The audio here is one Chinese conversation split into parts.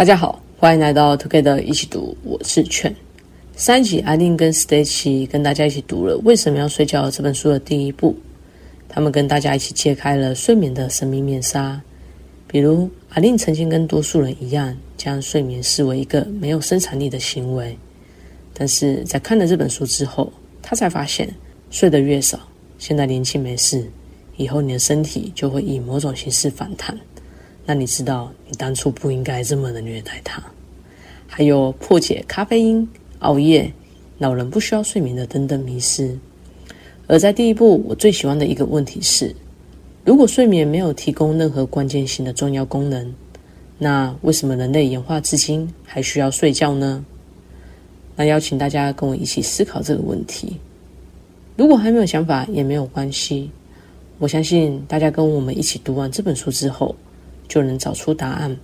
大家好，欢迎来到 Together 一起读，我是劝。上一集阿令跟 Stacy 跟大家一起读了《为什么要睡觉》这本书的第一部，他们跟大家一起揭开了睡眠的神秘面纱。比如阿令曾经跟多数人一样，将睡眠视为一个没有生产力的行为，但是在看了这本书之后，他才发现睡得越少，现在年轻没事，以后你的身体就会以某种形式反弹。那你知道，你当初不应该这么的虐待他。还有破解咖啡因、熬夜、老人不需要睡眠的等等迷思。而在第一步，我最喜欢的一个问题是：如果睡眠没有提供任何关键性的重要功能，那为什么人类演化至今还需要睡觉呢？那邀请大家跟我一起思考这个问题。如果还没有想法，也没有关系。我相信大家跟我们一起读完这本书之后，就能找出答案。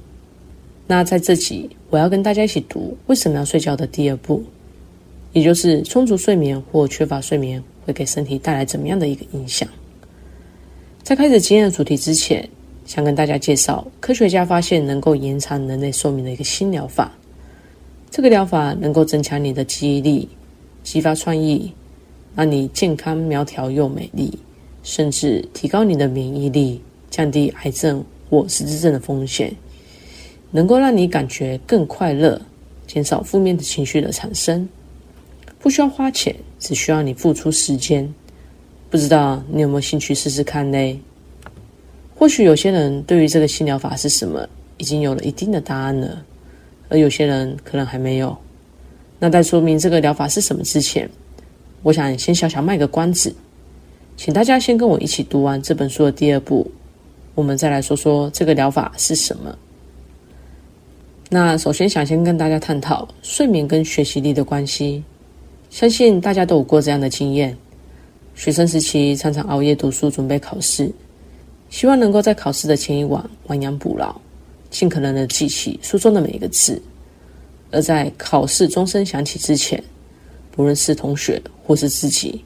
那在这集，我要跟大家一起读为什么要睡觉的第二步，也就是充足睡眠或缺乏睡眠会给身体带来怎么样的一个影响。在开始今天的主题之前，想跟大家介绍科学家发现能够延长人类寿命的一个新疗法。这个疗法能够增强你的记忆力，激发创意，让你健康苗条又美丽，甚至提高你的免疫力，降低癌症。或失智症的风险，能够让你感觉更快乐，减少负面的情绪的产生，不需要花钱，只需要你付出时间。不知道你有没有兴趣试试看呢？或许有些人对于这个新疗法是什么，已经有了一定的答案了，而有些人可能还没有。那在说明这个疗法是什么之前，我想先小小卖个关子，请大家先跟我一起读完这本书的第二部。我们再来说说这个疗法是什么。那首先想先跟大家探讨睡眠跟学习力的关系。相信大家都有过这样的经验：学生时期常常熬夜读书准备考试，希望能够在考试的前一晚亡羊补牢，尽可能的记起书中的每一个字。而在考试钟声响起之前，不论是同学或是自己，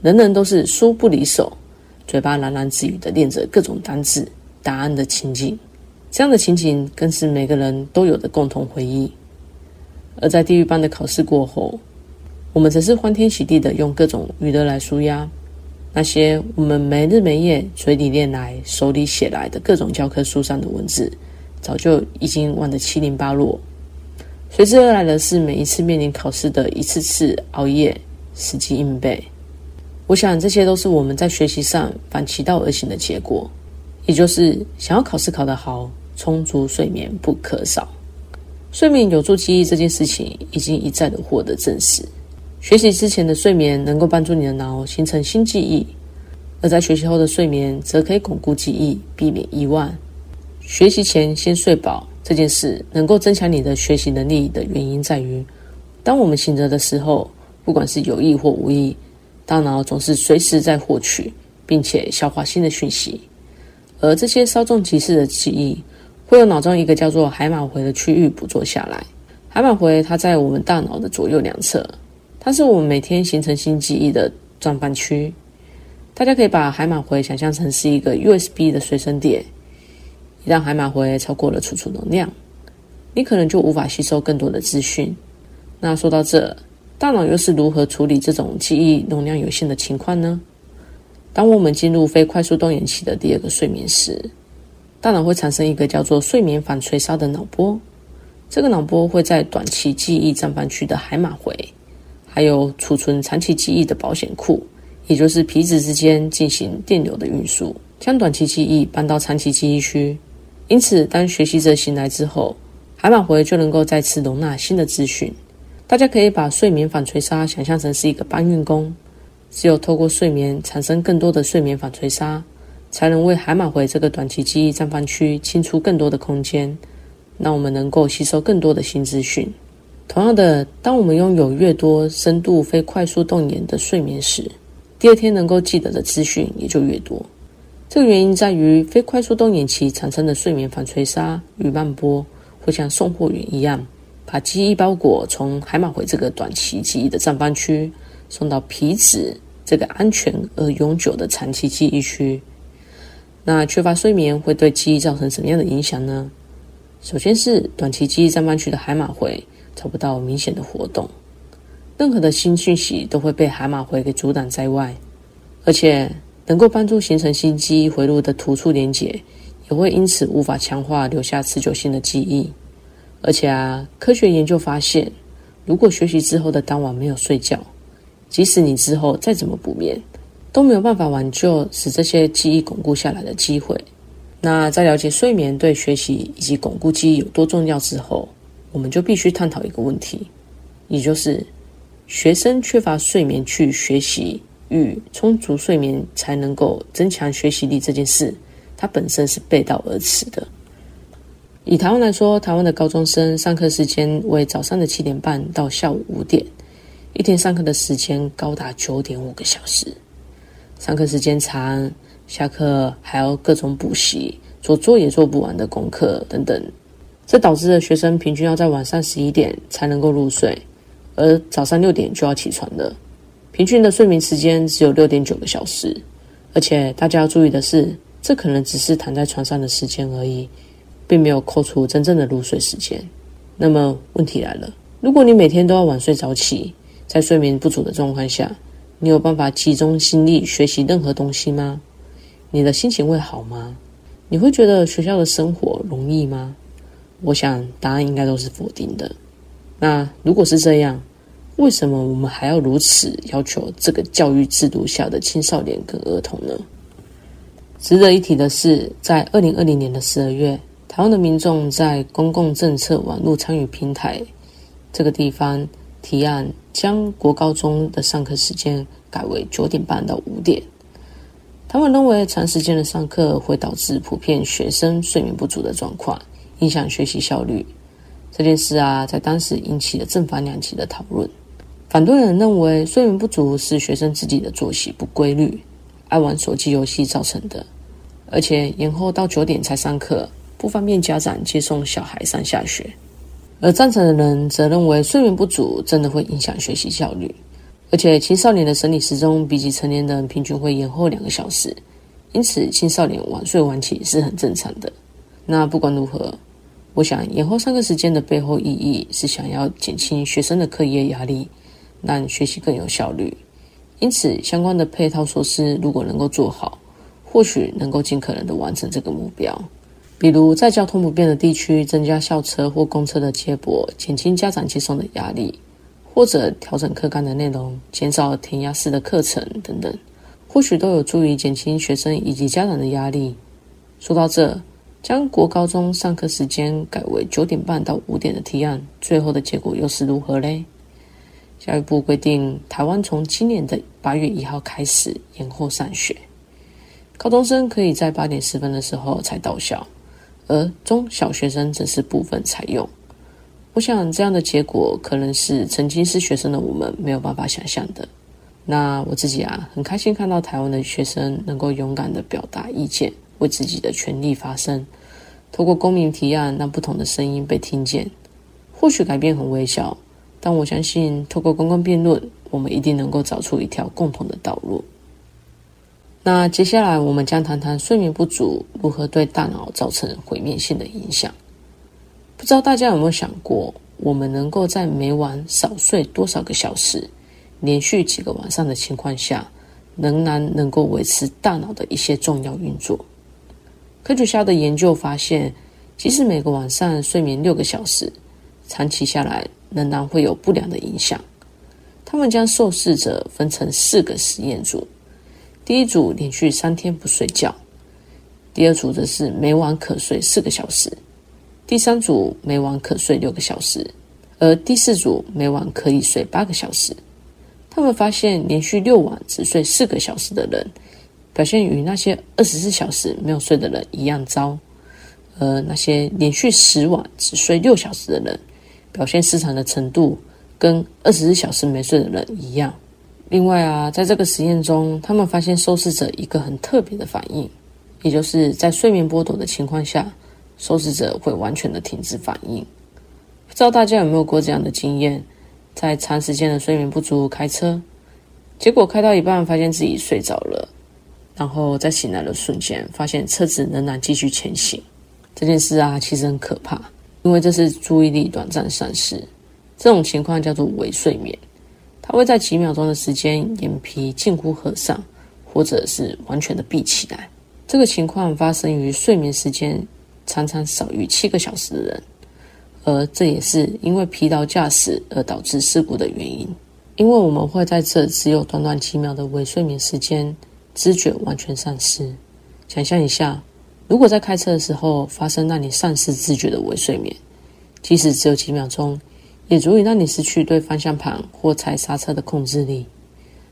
人人都是书不离手。嘴巴喃喃自语的念着各种单字、答案的情景，这样的情景更是每个人都有的共同回忆。而在地狱般的考试过后，我们则是欢天喜地的用各种娱乐来舒压。那些我们没日没夜嘴里念来、手里写来的各种教科书上的文字，早就已经忘得七零八落。随之而来的是每一次面临考试的一次次熬夜、死记硬背。我想，这些都是我们在学习上反其道而行的结果，也就是想要考试考得好，充足睡眠不可少。睡眠有助记忆这件事情已经一再的获得证实。学习之前的睡眠能够帮助你的脑形成新记忆，而在学习后的睡眠则可以巩固记忆，避免遗忘。学习前先睡饱这件事能够增强你的学习能力的原因在于，当我们醒着的时候，不管是有意或无意。大脑总是随时在获取并且消化新的讯息，而这些稍纵即逝的记忆，会由脑中一个叫做海马回的区域捕捉下来。海马回它在我们大脑的左右两侧，它是我们每天形成新记忆的状态区。大家可以把海马回想象成是一个 USB 的随身碟，一旦海马回超过了储存能量，你可能就无法吸收更多的资讯。那说到这。大脑又是如何处理这种记忆容量有限的情况呢？当我们进入非快速动眼期的第二个睡眠时，大脑会产生一个叫做睡眠反垂沙的脑波。这个脑波会在短期记忆占半区的海马回，还有储存长期记忆的保险库，也就是皮质之间进行电流的运输，将短期记忆搬到长期记忆区。因此，当学习者醒来之后，海马回就能够再次容纳新的资讯。大家可以把睡眠反垂沙想象成是一个搬运工，只有透过睡眠产生更多的睡眠反垂沙，才能为海马回这个短期记忆暂放区清出更多的空间，让我们能够吸收更多的新资讯。同样的，当我们拥有越多深度非快速动眼的睡眠时，第二天能够记得的资讯也就越多。这个原因在于非快速动眼期产生的睡眠反垂沙与慢波会像送货员一样。把记忆包裹从海马回这个短期记忆的暂放区送到皮质这个安全而永久的长期记忆区。那缺乏睡眠会对记忆造成什么样的影响呢？首先是短期记忆占半区的海马回找不到明显的活动，任何的新讯息都会被海马回给阻挡在外，而且能够帮助形成新记忆回路的突触连接，也会因此无法强化留下持久性的记忆。而且啊，科学研究发现，如果学习之后的当晚没有睡觉，即使你之后再怎么补眠，都没有办法挽救使这些记忆巩固下来的机会。那在了解睡眠对学习以及巩固记忆有多重要之后，我们就必须探讨一个问题，也就是学生缺乏睡眠去学习与充足睡眠才能够增强学习力这件事，它本身是背道而驰的。以台湾来说，台湾的高中生上课时间为早上的七点半到下午五点，一天上课的时间高达九点五个小时，上课时间长。下课还要各种补习，做作业做不完的功课等等，这导致了学生平均要在晚上十一点才能够入睡，而早上六点就要起床了，平均的睡眠时间只有六点九个小时。而且大家要注意的是，这可能只是躺在床上的时间而已，并没有扣除真正的入睡时间。那么问题来了，如果你每天都要晚睡早起，在睡眠不足的状况下，你有办法集中心力学习任何东西吗？你的心情会好吗？你会觉得学校的生活容易吗？我想答案应该都是否定的。那如果是这样，为什么我们还要如此要求这个教育制度下的青少年跟儿童呢？值得一提的是，在二零二零年的十二月，台湾的民众在公共政策网络参与平台这个地方提案，将国高中的上课时间改为九点半到五点。他们认为长时间的上课会导致普遍学生睡眠不足的状况，影响学习效率。这件事啊，在当时引起了正反两极的讨论。反对人认为睡眠不足是学生自己的作息不规律、爱玩手机游戏造成的，而且延后到九点才上课，不方便家长接送小孩上下学。而赞成的人则认为睡眠不足真的会影响学习效率。而且青少年的生理时钟比起成年人平均会延后两个小时，因此青少年晚睡晚起是很正常的。那不管如何，我想延后上课时间的背后意义是想要减轻学生的课业压力，让学习更有效率。因此，相关的配套措施如果能够做好，或许能够尽可能的完成这个目标。比如在交通不便的地区增加校车或公车的接驳，减轻家长接送的压力。或者调整课纲的内容，减少填鸭式的课程等等，或许都有助于减轻学生以及家长的压力。说到这，将国高中上课时间改为九点半到五点的提案，最后的结果又是如何嘞？教育部规定，台湾从今年的八月一号开始延后上学，高中生可以在八点十分的时候才到校，而中小学生则是部分采用。我想这样的结果可能是曾经是学生的我们没有办法想象的。那我自己啊，很开心看到台湾的学生能够勇敢的表达意见，为自己的权利发声，透过公民提案让不同的声音被听见。或许改变很微小，但我相信透过公共辩论，我们一定能够找出一条共同的道路。那接下来我们将谈谈睡眠不足如何对大脑造成毁灭性的影响。不知道大家有没有想过，我们能够在每晚少睡多少个小时，连续几个晚上的情况下，仍然能够维持大脑的一些重要运作？科学家的研究发现，即使每个晚上睡眠六个小时，长期下来仍然会有不良的影响。他们将受试者分成四个实验组，第一组连续三天不睡觉，第二组则是每晚可睡四个小时。第三组每晚可睡六个小时，而第四组每晚可以睡八个小时。他们发现，连续六晚只睡四个小时的人，表现与那些二十四小时没有睡的人一样糟；而那些连续十晚只睡六小时的人，表现失常的程度跟二十四小时没睡的人一样。另外啊，在这个实验中，他们发现受试者一个很特别的反应，也就是在睡眠剥夺的情况下。受试者会完全的停止反应，不知道大家有没有过这样的经验？在长时间的睡眠不足开车，结果开到一半发现自己睡着了，然后在醒来的瞬间发现车子仍然继续前行。这件事啊，其实很可怕，因为这是注意力短暂丧失，这种情况叫做微睡眠。它会在几秒钟的时间，眼皮近乎合上，或者是完全的闭起来。这个情况发生于睡眠时间常常少于七个小时的人，而这也是因为疲劳驾驶而导致事故的原因。因为我们会在这只有短短几秒的微睡眠时间，知觉完全丧失。想象一下，如果在开车的时候发生让你丧失知觉的微睡眠，即使只有几秒钟，也足以让你失去对方向盘或踩刹车的控制力，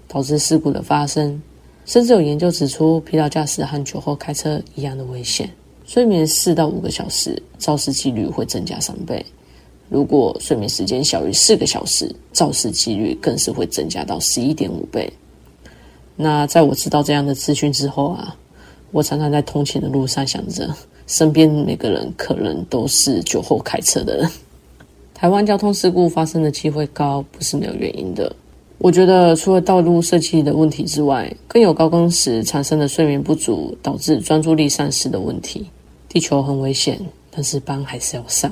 导致事故的发生。甚至有研究指出，疲劳驾驶和酒后开车一样的危险。睡眠四到五个小时，肇事几率会增加三倍；如果睡眠时间小于四个小时，肇事几率更是会增加到十一点五倍。那在我知道这样的资讯之后啊。我常常在通勤的路上想着，身边每个人可能都是酒后开车的人。台湾交通事故发生的机会高，不是没有原因的。我觉得除了道路设计的问题之外，更有高工时产生的睡眠不足，导致专注力丧失的问题。地球很危险，但是班还是要上。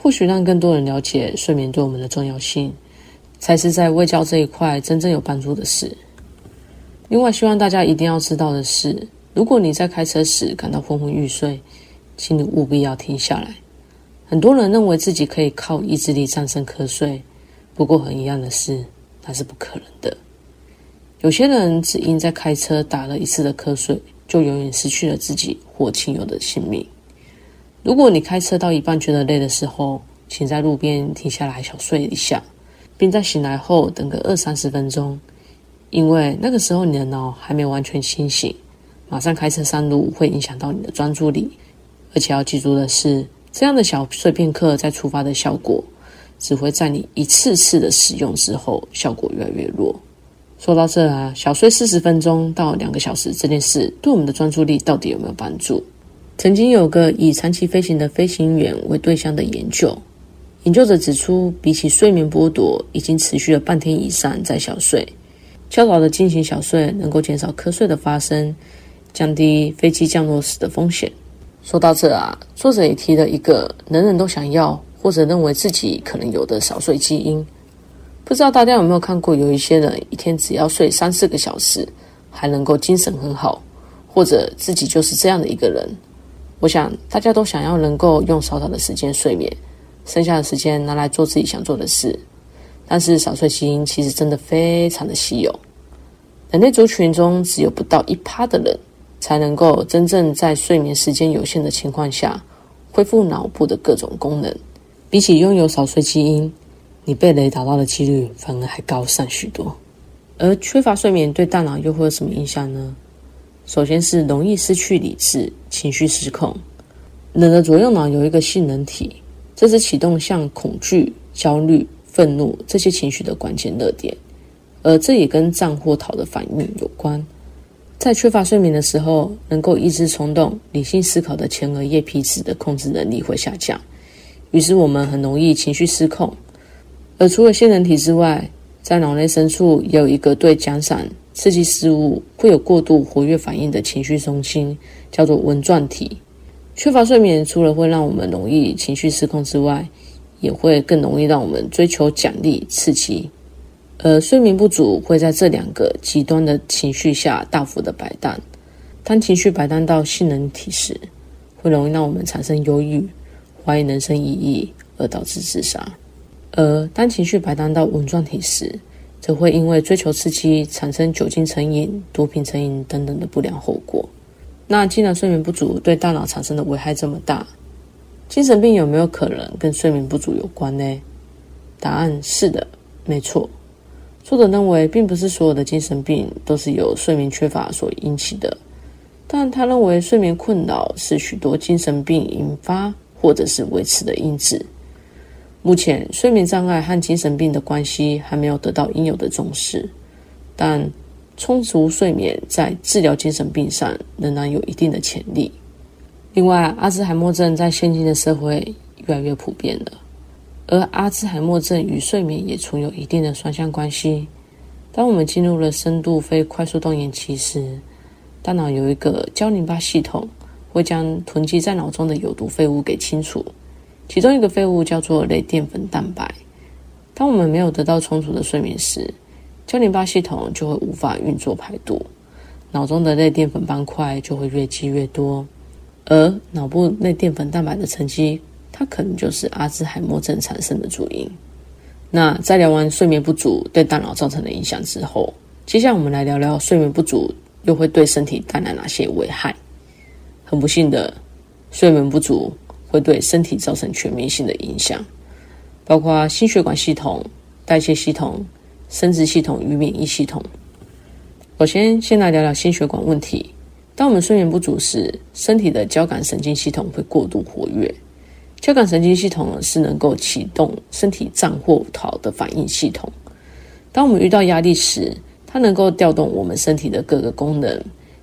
或许让更多人了解睡眠对我们的重要性，才是在卫教这一块真正有帮助的事。另外，希望大家一定要知道的是。如果你在开车时感到昏昏欲睡，请你务必要停下来。很多人认为自己可以靠意志力战胜瞌睡，不过很遗憾的是，那是不可能的。有些人只因在开车打了一次的瞌睡，就永远失去了自己或亲友的性命。如果你开车到一半觉得累的时候，请在路边停下来小睡一下，并在醒来后等个二三十分钟，因为那个时候你的脑还没有完全清醒。马上开车上路会影响到你的专注力，而且要记住的是，这样的小碎片刻在触发的效果，只会在你一次次的使用之后，效果越来越弱。说到这啊，小睡四十分钟到两个小时这件事，对我们的专注力到底有没有帮助？曾经有个以长期飞行的飞行员为对象的研究，研究者指出，比起睡眠剥夺，已经持续了半天以上再小睡，较早的进行小睡能够减少瞌睡的发生。降低飞机降落时的风险。说到这啊，作者也提了一个人人都想要或者认为自己可能有的少睡基因。不知道大家有没有看过，有一些人一天只要睡三四个小时，还能够精神很好，或者自己就是这样的一个人。我想大家都想要能够用少少的时间睡眠，剩下的时间拿来做自己想做的事。但是少睡基因其实真的非常的稀有，人类族群中只有不到一趴的人。才能够真正在睡眠时间有限的情况下，恢复脑部的各种功能。比起拥有少睡基因，你被雷打到的几率反而还高上许多。而缺乏睡眠对大脑又会有什么影响呢？首先是容易失去理智、情绪失控。人的左右脑有一个杏仁体，这是启动像恐惧、焦虑、愤怒这些情绪的关键热点，而这也跟战或逃的反应有关。在缺乏睡眠的时候，能够抑制冲动、理性思考的前额叶皮质的控制能力会下降，于是我们很容易情绪失控。而除了杏仁体之外，在脑内深处也有一个对奖赏、刺激事物会有过度活跃反应的情绪中心，叫做纹状体。缺乏睡眠，除了会让我们容易情绪失控之外，也会更容易让我们追求奖励、刺激。而睡眠不足会在这两个极端的情绪下大幅的摆荡。当情绪摆荡到杏仁体时，会容易让我们产生忧郁、怀疑人生意义，而导致自杀；而当情绪摆荡到纹状体时，则会因为追求刺激产生酒精成瘾、毒品成瘾等等的不良后果。那既然睡眠不足对大脑产生的危害这么大，精神病有没有可能跟睡眠不足有关呢？答案是的，没错。作者认为，并不是所有的精神病都是由睡眠缺乏所引起的，但他认为睡眠困扰是许多精神病引发或者是维持的因子。目前，睡眠障碍和精神病的关系还没有得到应有的重视，但充足睡眠在治疗精神病上仍然有一定的潜力。另外，阿兹海默症在现今的社会越来越普遍了。而阿兹海默症与睡眠也存有一定的双向关系。当我们进入了深度非快速动眼期时，大脑有一个胶淋巴系统会将囤积在脑中的有毒废物给清除，其中一个废物叫做类淀粉蛋白。当我们没有得到充足的睡眠时，胶淋巴系统就会无法运作排毒，脑中的类淀粉斑块就会越积越多，而脑部类淀粉蛋白的沉积，它可能就是阿兹海默症产生的主因。那在聊完睡眠不足对大脑造成的影响之后，接下来我们来聊聊睡眠不足又会对身体带来哪些危害。很不幸的，睡眠不足会对身体造成全面性的影响。包括心血管系统、代谢系统、生殖系统与免疫系统。首先，先来聊聊心血管问题。当我们睡眠不足时，身体的交感神经系统会过度活跃。交感神经系统呢，是能够启动身体战或逃的反应系统。当我们遇到压力时，它能够调动我们身体的各个功能，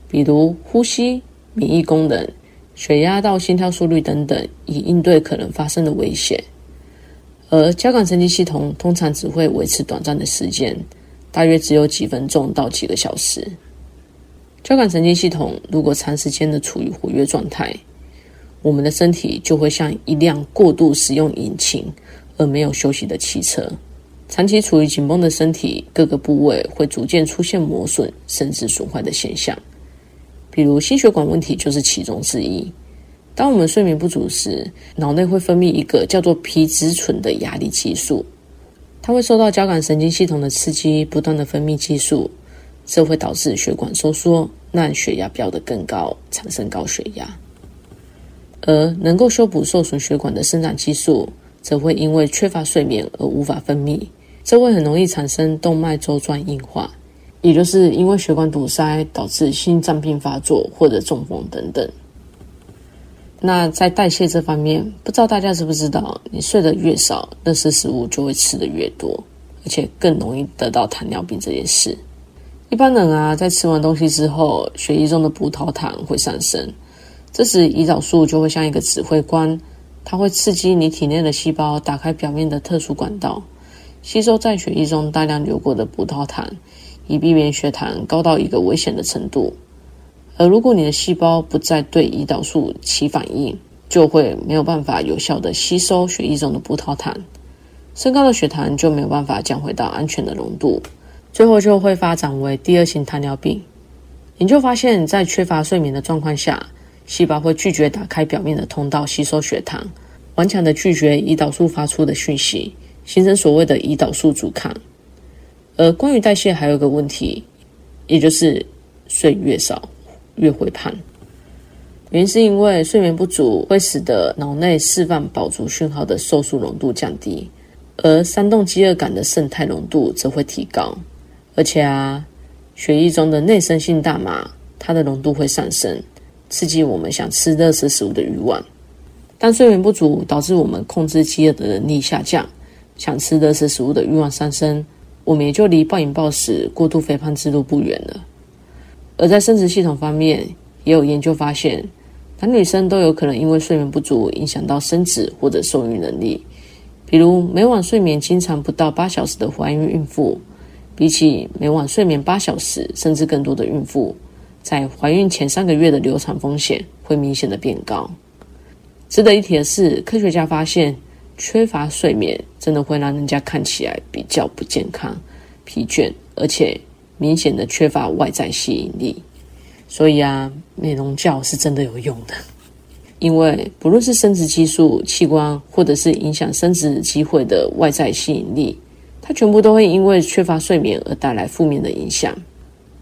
比如呼吸、免疫功能、血压到心跳速率等等，以应对可能发生的危险。而交感神经系统通常只会维持短暂的时间，大约只有几分钟到几个小时。交感神经系统如果长时间的处于活跃状态，我们的身体就会像一辆过度使用引擎而没有休息的汽车。长期处于紧绷的身体，各个部位会逐渐出现磨损甚至损坏的现象，比如心血管问题就是其中之一。当我们睡眠不足时，脑内会分泌一个叫做皮质醇的压力激素，它会受到交感神经系统的刺激，不断的分泌激素，这会导致血管收缩，让血压飙得更高，产生高血压。而能够修补受损血管的生长激素，则会因为缺乏睡眠而无法分泌，这会很容易产生动脉粥状硬化，也就是因为血管堵塞导致心脏病发作或者中风等等。那在代谢这方面，不知道大家知不知道，你睡得越少，那些食物就会吃得越多，而且更容易得到糖尿病这件事。一般人啊，在吃完东西之后，血液中的葡萄糖会上升，这时胰岛素就会像一个指挥官，它会刺激你体内的细胞打开表面的特殊管道，吸收在血液中大量流过的葡萄糖，以避免血糖高到一个危险的程度。而如果你的细胞不再对胰岛素起反应，就会没有办法有效地吸收血液中的葡萄糖，升高的血糖就没有办法降回到安全的浓度，最后就会发展为第二型糖尿病。研究发现，在缺乏睡眠的状况下，细胞会拒绝打开表面的通道吸收血糖，顽强的拒绝胰岛素发出的讯息，形成所谓的胰岛素阻抗。而关于代谢，还有个问题，也就是睡越少。越会胖，原因是因为睡眠不足会使得脑内释放饱足讯号的瘦素浓度降低，而煽动饥饿感的胜肽浓度则会提高。而且啊，血液中的内生性大麻，它的浓度会上升，刺激我们想吃热食食物的欲望。当睡眠不足导致我们控制饥饿的能力下降，想吃热食食物的欲望上升，我们也就离暴饮暴食、过度肥胖之路不远了。而在生殖系统方面，也有研究发现，男女生都有可能因为睡眠不足影响到生殖或者受孕能力。比如，每晚睡眠经常不到八小时的怀孕孕妇，比起每晚睡眠八小时甚至更多的孕妇，在怀孕前三个月的流产风险会明显的变高。值得一提的是，科学家发现，缺乏睡眠真的会让人家看起来比较不健康、疲倦，而且。明显的缺乏外在吸引力，所以啊，美容觉是真的有用的。因为不论是生殖激素、器官，或者是影响生殖机会的外在吸引力，它全部都会因为缺乏睡眠而带来负面的影响。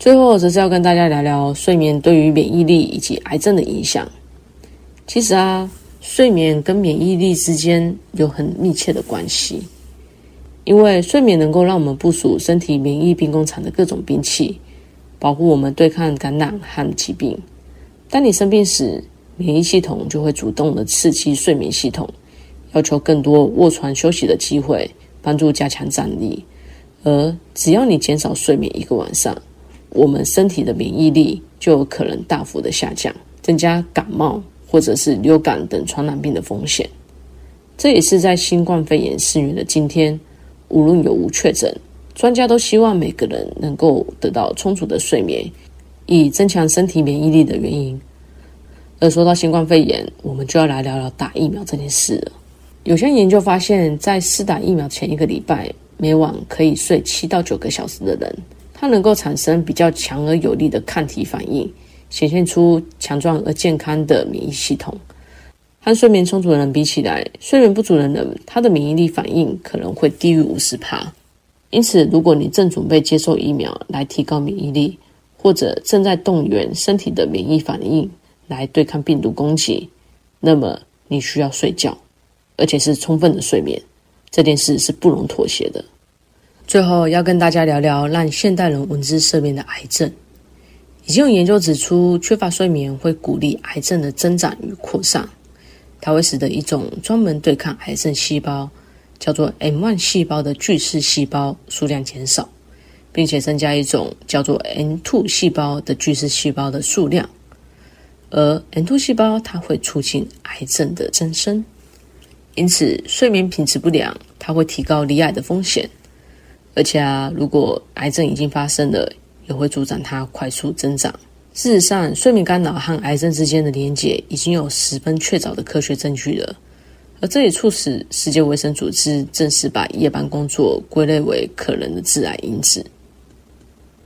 最后，则是要跟大家聊聊睡眠对于免疫力以及癌症的影响。其实啊，睡眠跟免疫力之间有很密切的关系。因为睡眠能够让我们部署身体免疫兵工厂的各种兵器，保护我们对抗感染和疾病。当你生病时，免疫系统就会主动的刺激睡眠系统，要求更多卧床休息的机会，帮助加强战力。而只要你减少睡眠一个晚上，我们身体的免疫力就有可能大幅的下降，增加感冒或者是流感等传染病的风险。这也是在新冠肺炎肆虐的今天。无论有无确诊，专家都希望每个人能够得到充足的睡眠，以增强身体免疫力的原因。而说到新冠肺炎，我们就要来聊聊打疫苗这件事了。有些研究发现，在试打疫苗前一个礼拜，每晚可以睡七到九个小时的人，它能够产生比较强而有力的抗体反应，显现出强壮而健康的免疫系统。和睡眠充足的人比起来，睡眠不足的人，他的免疫力反应可能会低于五十趴。因此，如果你正准备接受疫苗来提高免疫力，或者正在动员身体的免疫反应来对抗病毒攻击，那么你需要睡觉，而且是充分的睡眠。这件事是不容妥协的。最后要跟大家聊聊让现代人闻之色变的癌症。已经有研究指出，缺乏睡眠会鼓励癌症的增长与扩散。它会使得一种专门对抗癌症细胞，叫做 M1 细胞的巨噬细胞数量减少，并且增加一种叫做 N2 细胞的巨噬细胞的数量。而 N2 细胞它会促进癌症的增生，因此睡眠品质不良，它会提高罹癌的风险。而且啊，如果癌症已经发生了，也会助长它快速增长。事实上，睡眠干扰和癌症之间的连结已经有十分确凿的科学证据了，而这也促使世界卫生组织正式把夜班工作归类为可能的致癌因子。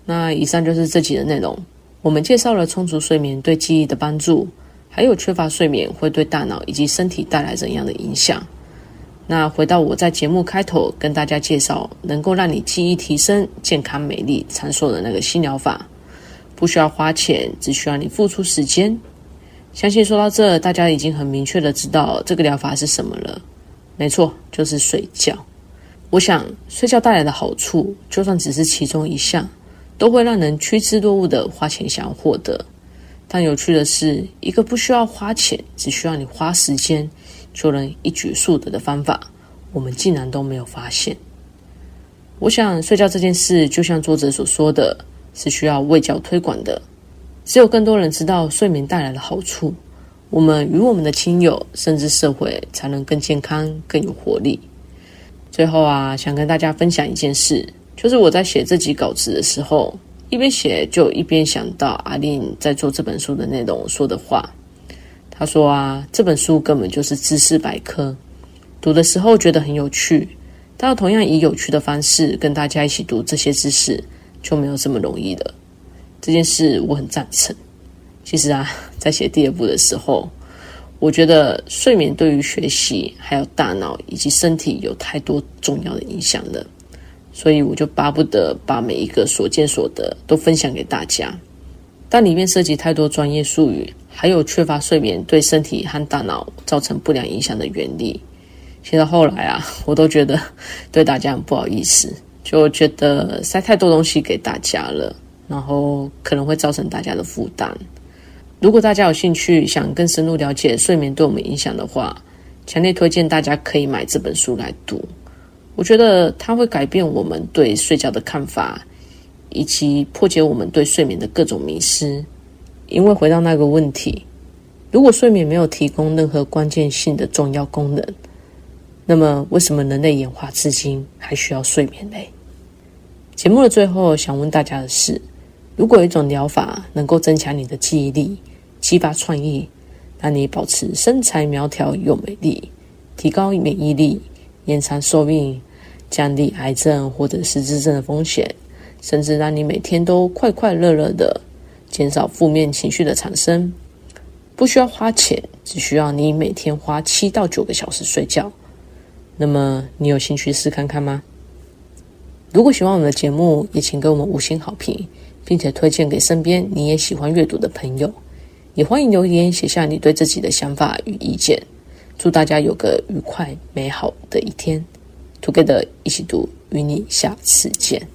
那以上就是这集的内容，我们介绍了充足睡眠对记忆的帮助，还有缺乏睡眠会对大脑以及身体带来怎样的影响。那回到我在节目开头跟大家介绍，能够让你记忆提升、健康美丽长寿的那个新疗法。不需要花钱，只需要你付出时间。相信说到这，大家已经很明确的知道这个疗法是什么了。没错，就是睡觉。我想，睡觉带来的好处，就算只是其中一项，都会让人趋之若鹜的花钱想要获得。但有趣的是，一个不需要花钱，只需要你花时间就能一举数得的方法，我们竟然都没有发现。我想，睡觉这件事，就像作者所说的。是需要为教推广的，只有更多人知道睡眠带来的好处，我们与我们的亲友甚至社会才能更健康、更有活力。最后啊，想跟大家分享一件事，就是我在写这集稿子的时候，一边写就一边想到阿令在做这本书的内容说的话。他说啊，这本书根本就是知识百科，读的时候觉得很有趣，但要同样以有趣的方式跟大家一起读这些知识。就没有这么容易了这件事，我很赞成。其实啊，在写第二部的时候，我觉得睡眠对于学习、还有大脑以及身体有太多重要的影响了，所以我就巴不得把每一个所见所得都分享给大家。但里面涉及太多专业术语，还有缺乏睡眠对身体和大脑造成不良影响的原理，写到后来啊，我都觉得对大家很不好意思。就觉得塞太多东西给大家了，然后可能会造成大家的负担。如果大家有兴趣想更深入了解睡眠对我们影响的话，强烈推荐大家可以买这本书来读。我觉得它会改变我们对睡觉的看法，以及破解我们对睡眠的各种迷思。因为回到那个问题，如果睡眠没有提供任何关键性的重要功能，那么为什么人类演化至今还需要睡眠呢？节目的最后，想问大家的是：如果有一种疗法能够增强你的记忆力、激发创意，让你保持身材苗条又美丽，提高免疫力、延长寿命、降低癌症或者失智症的风险，甚至让你每天都快快乐乐的，减少负面情绪的产生，不需要花钱，只需要你每天花七到九个小时睡觉，那么你有兴趣试看看吗？如果喜欢我们的节目，也请给我们五星好评，并且推荐给身边你也喜欢阅读的朋友。也欢迎留言写下你对自己的想法与意见。祝大家有个愉快美好的一天。Together 一起读，与你下次见。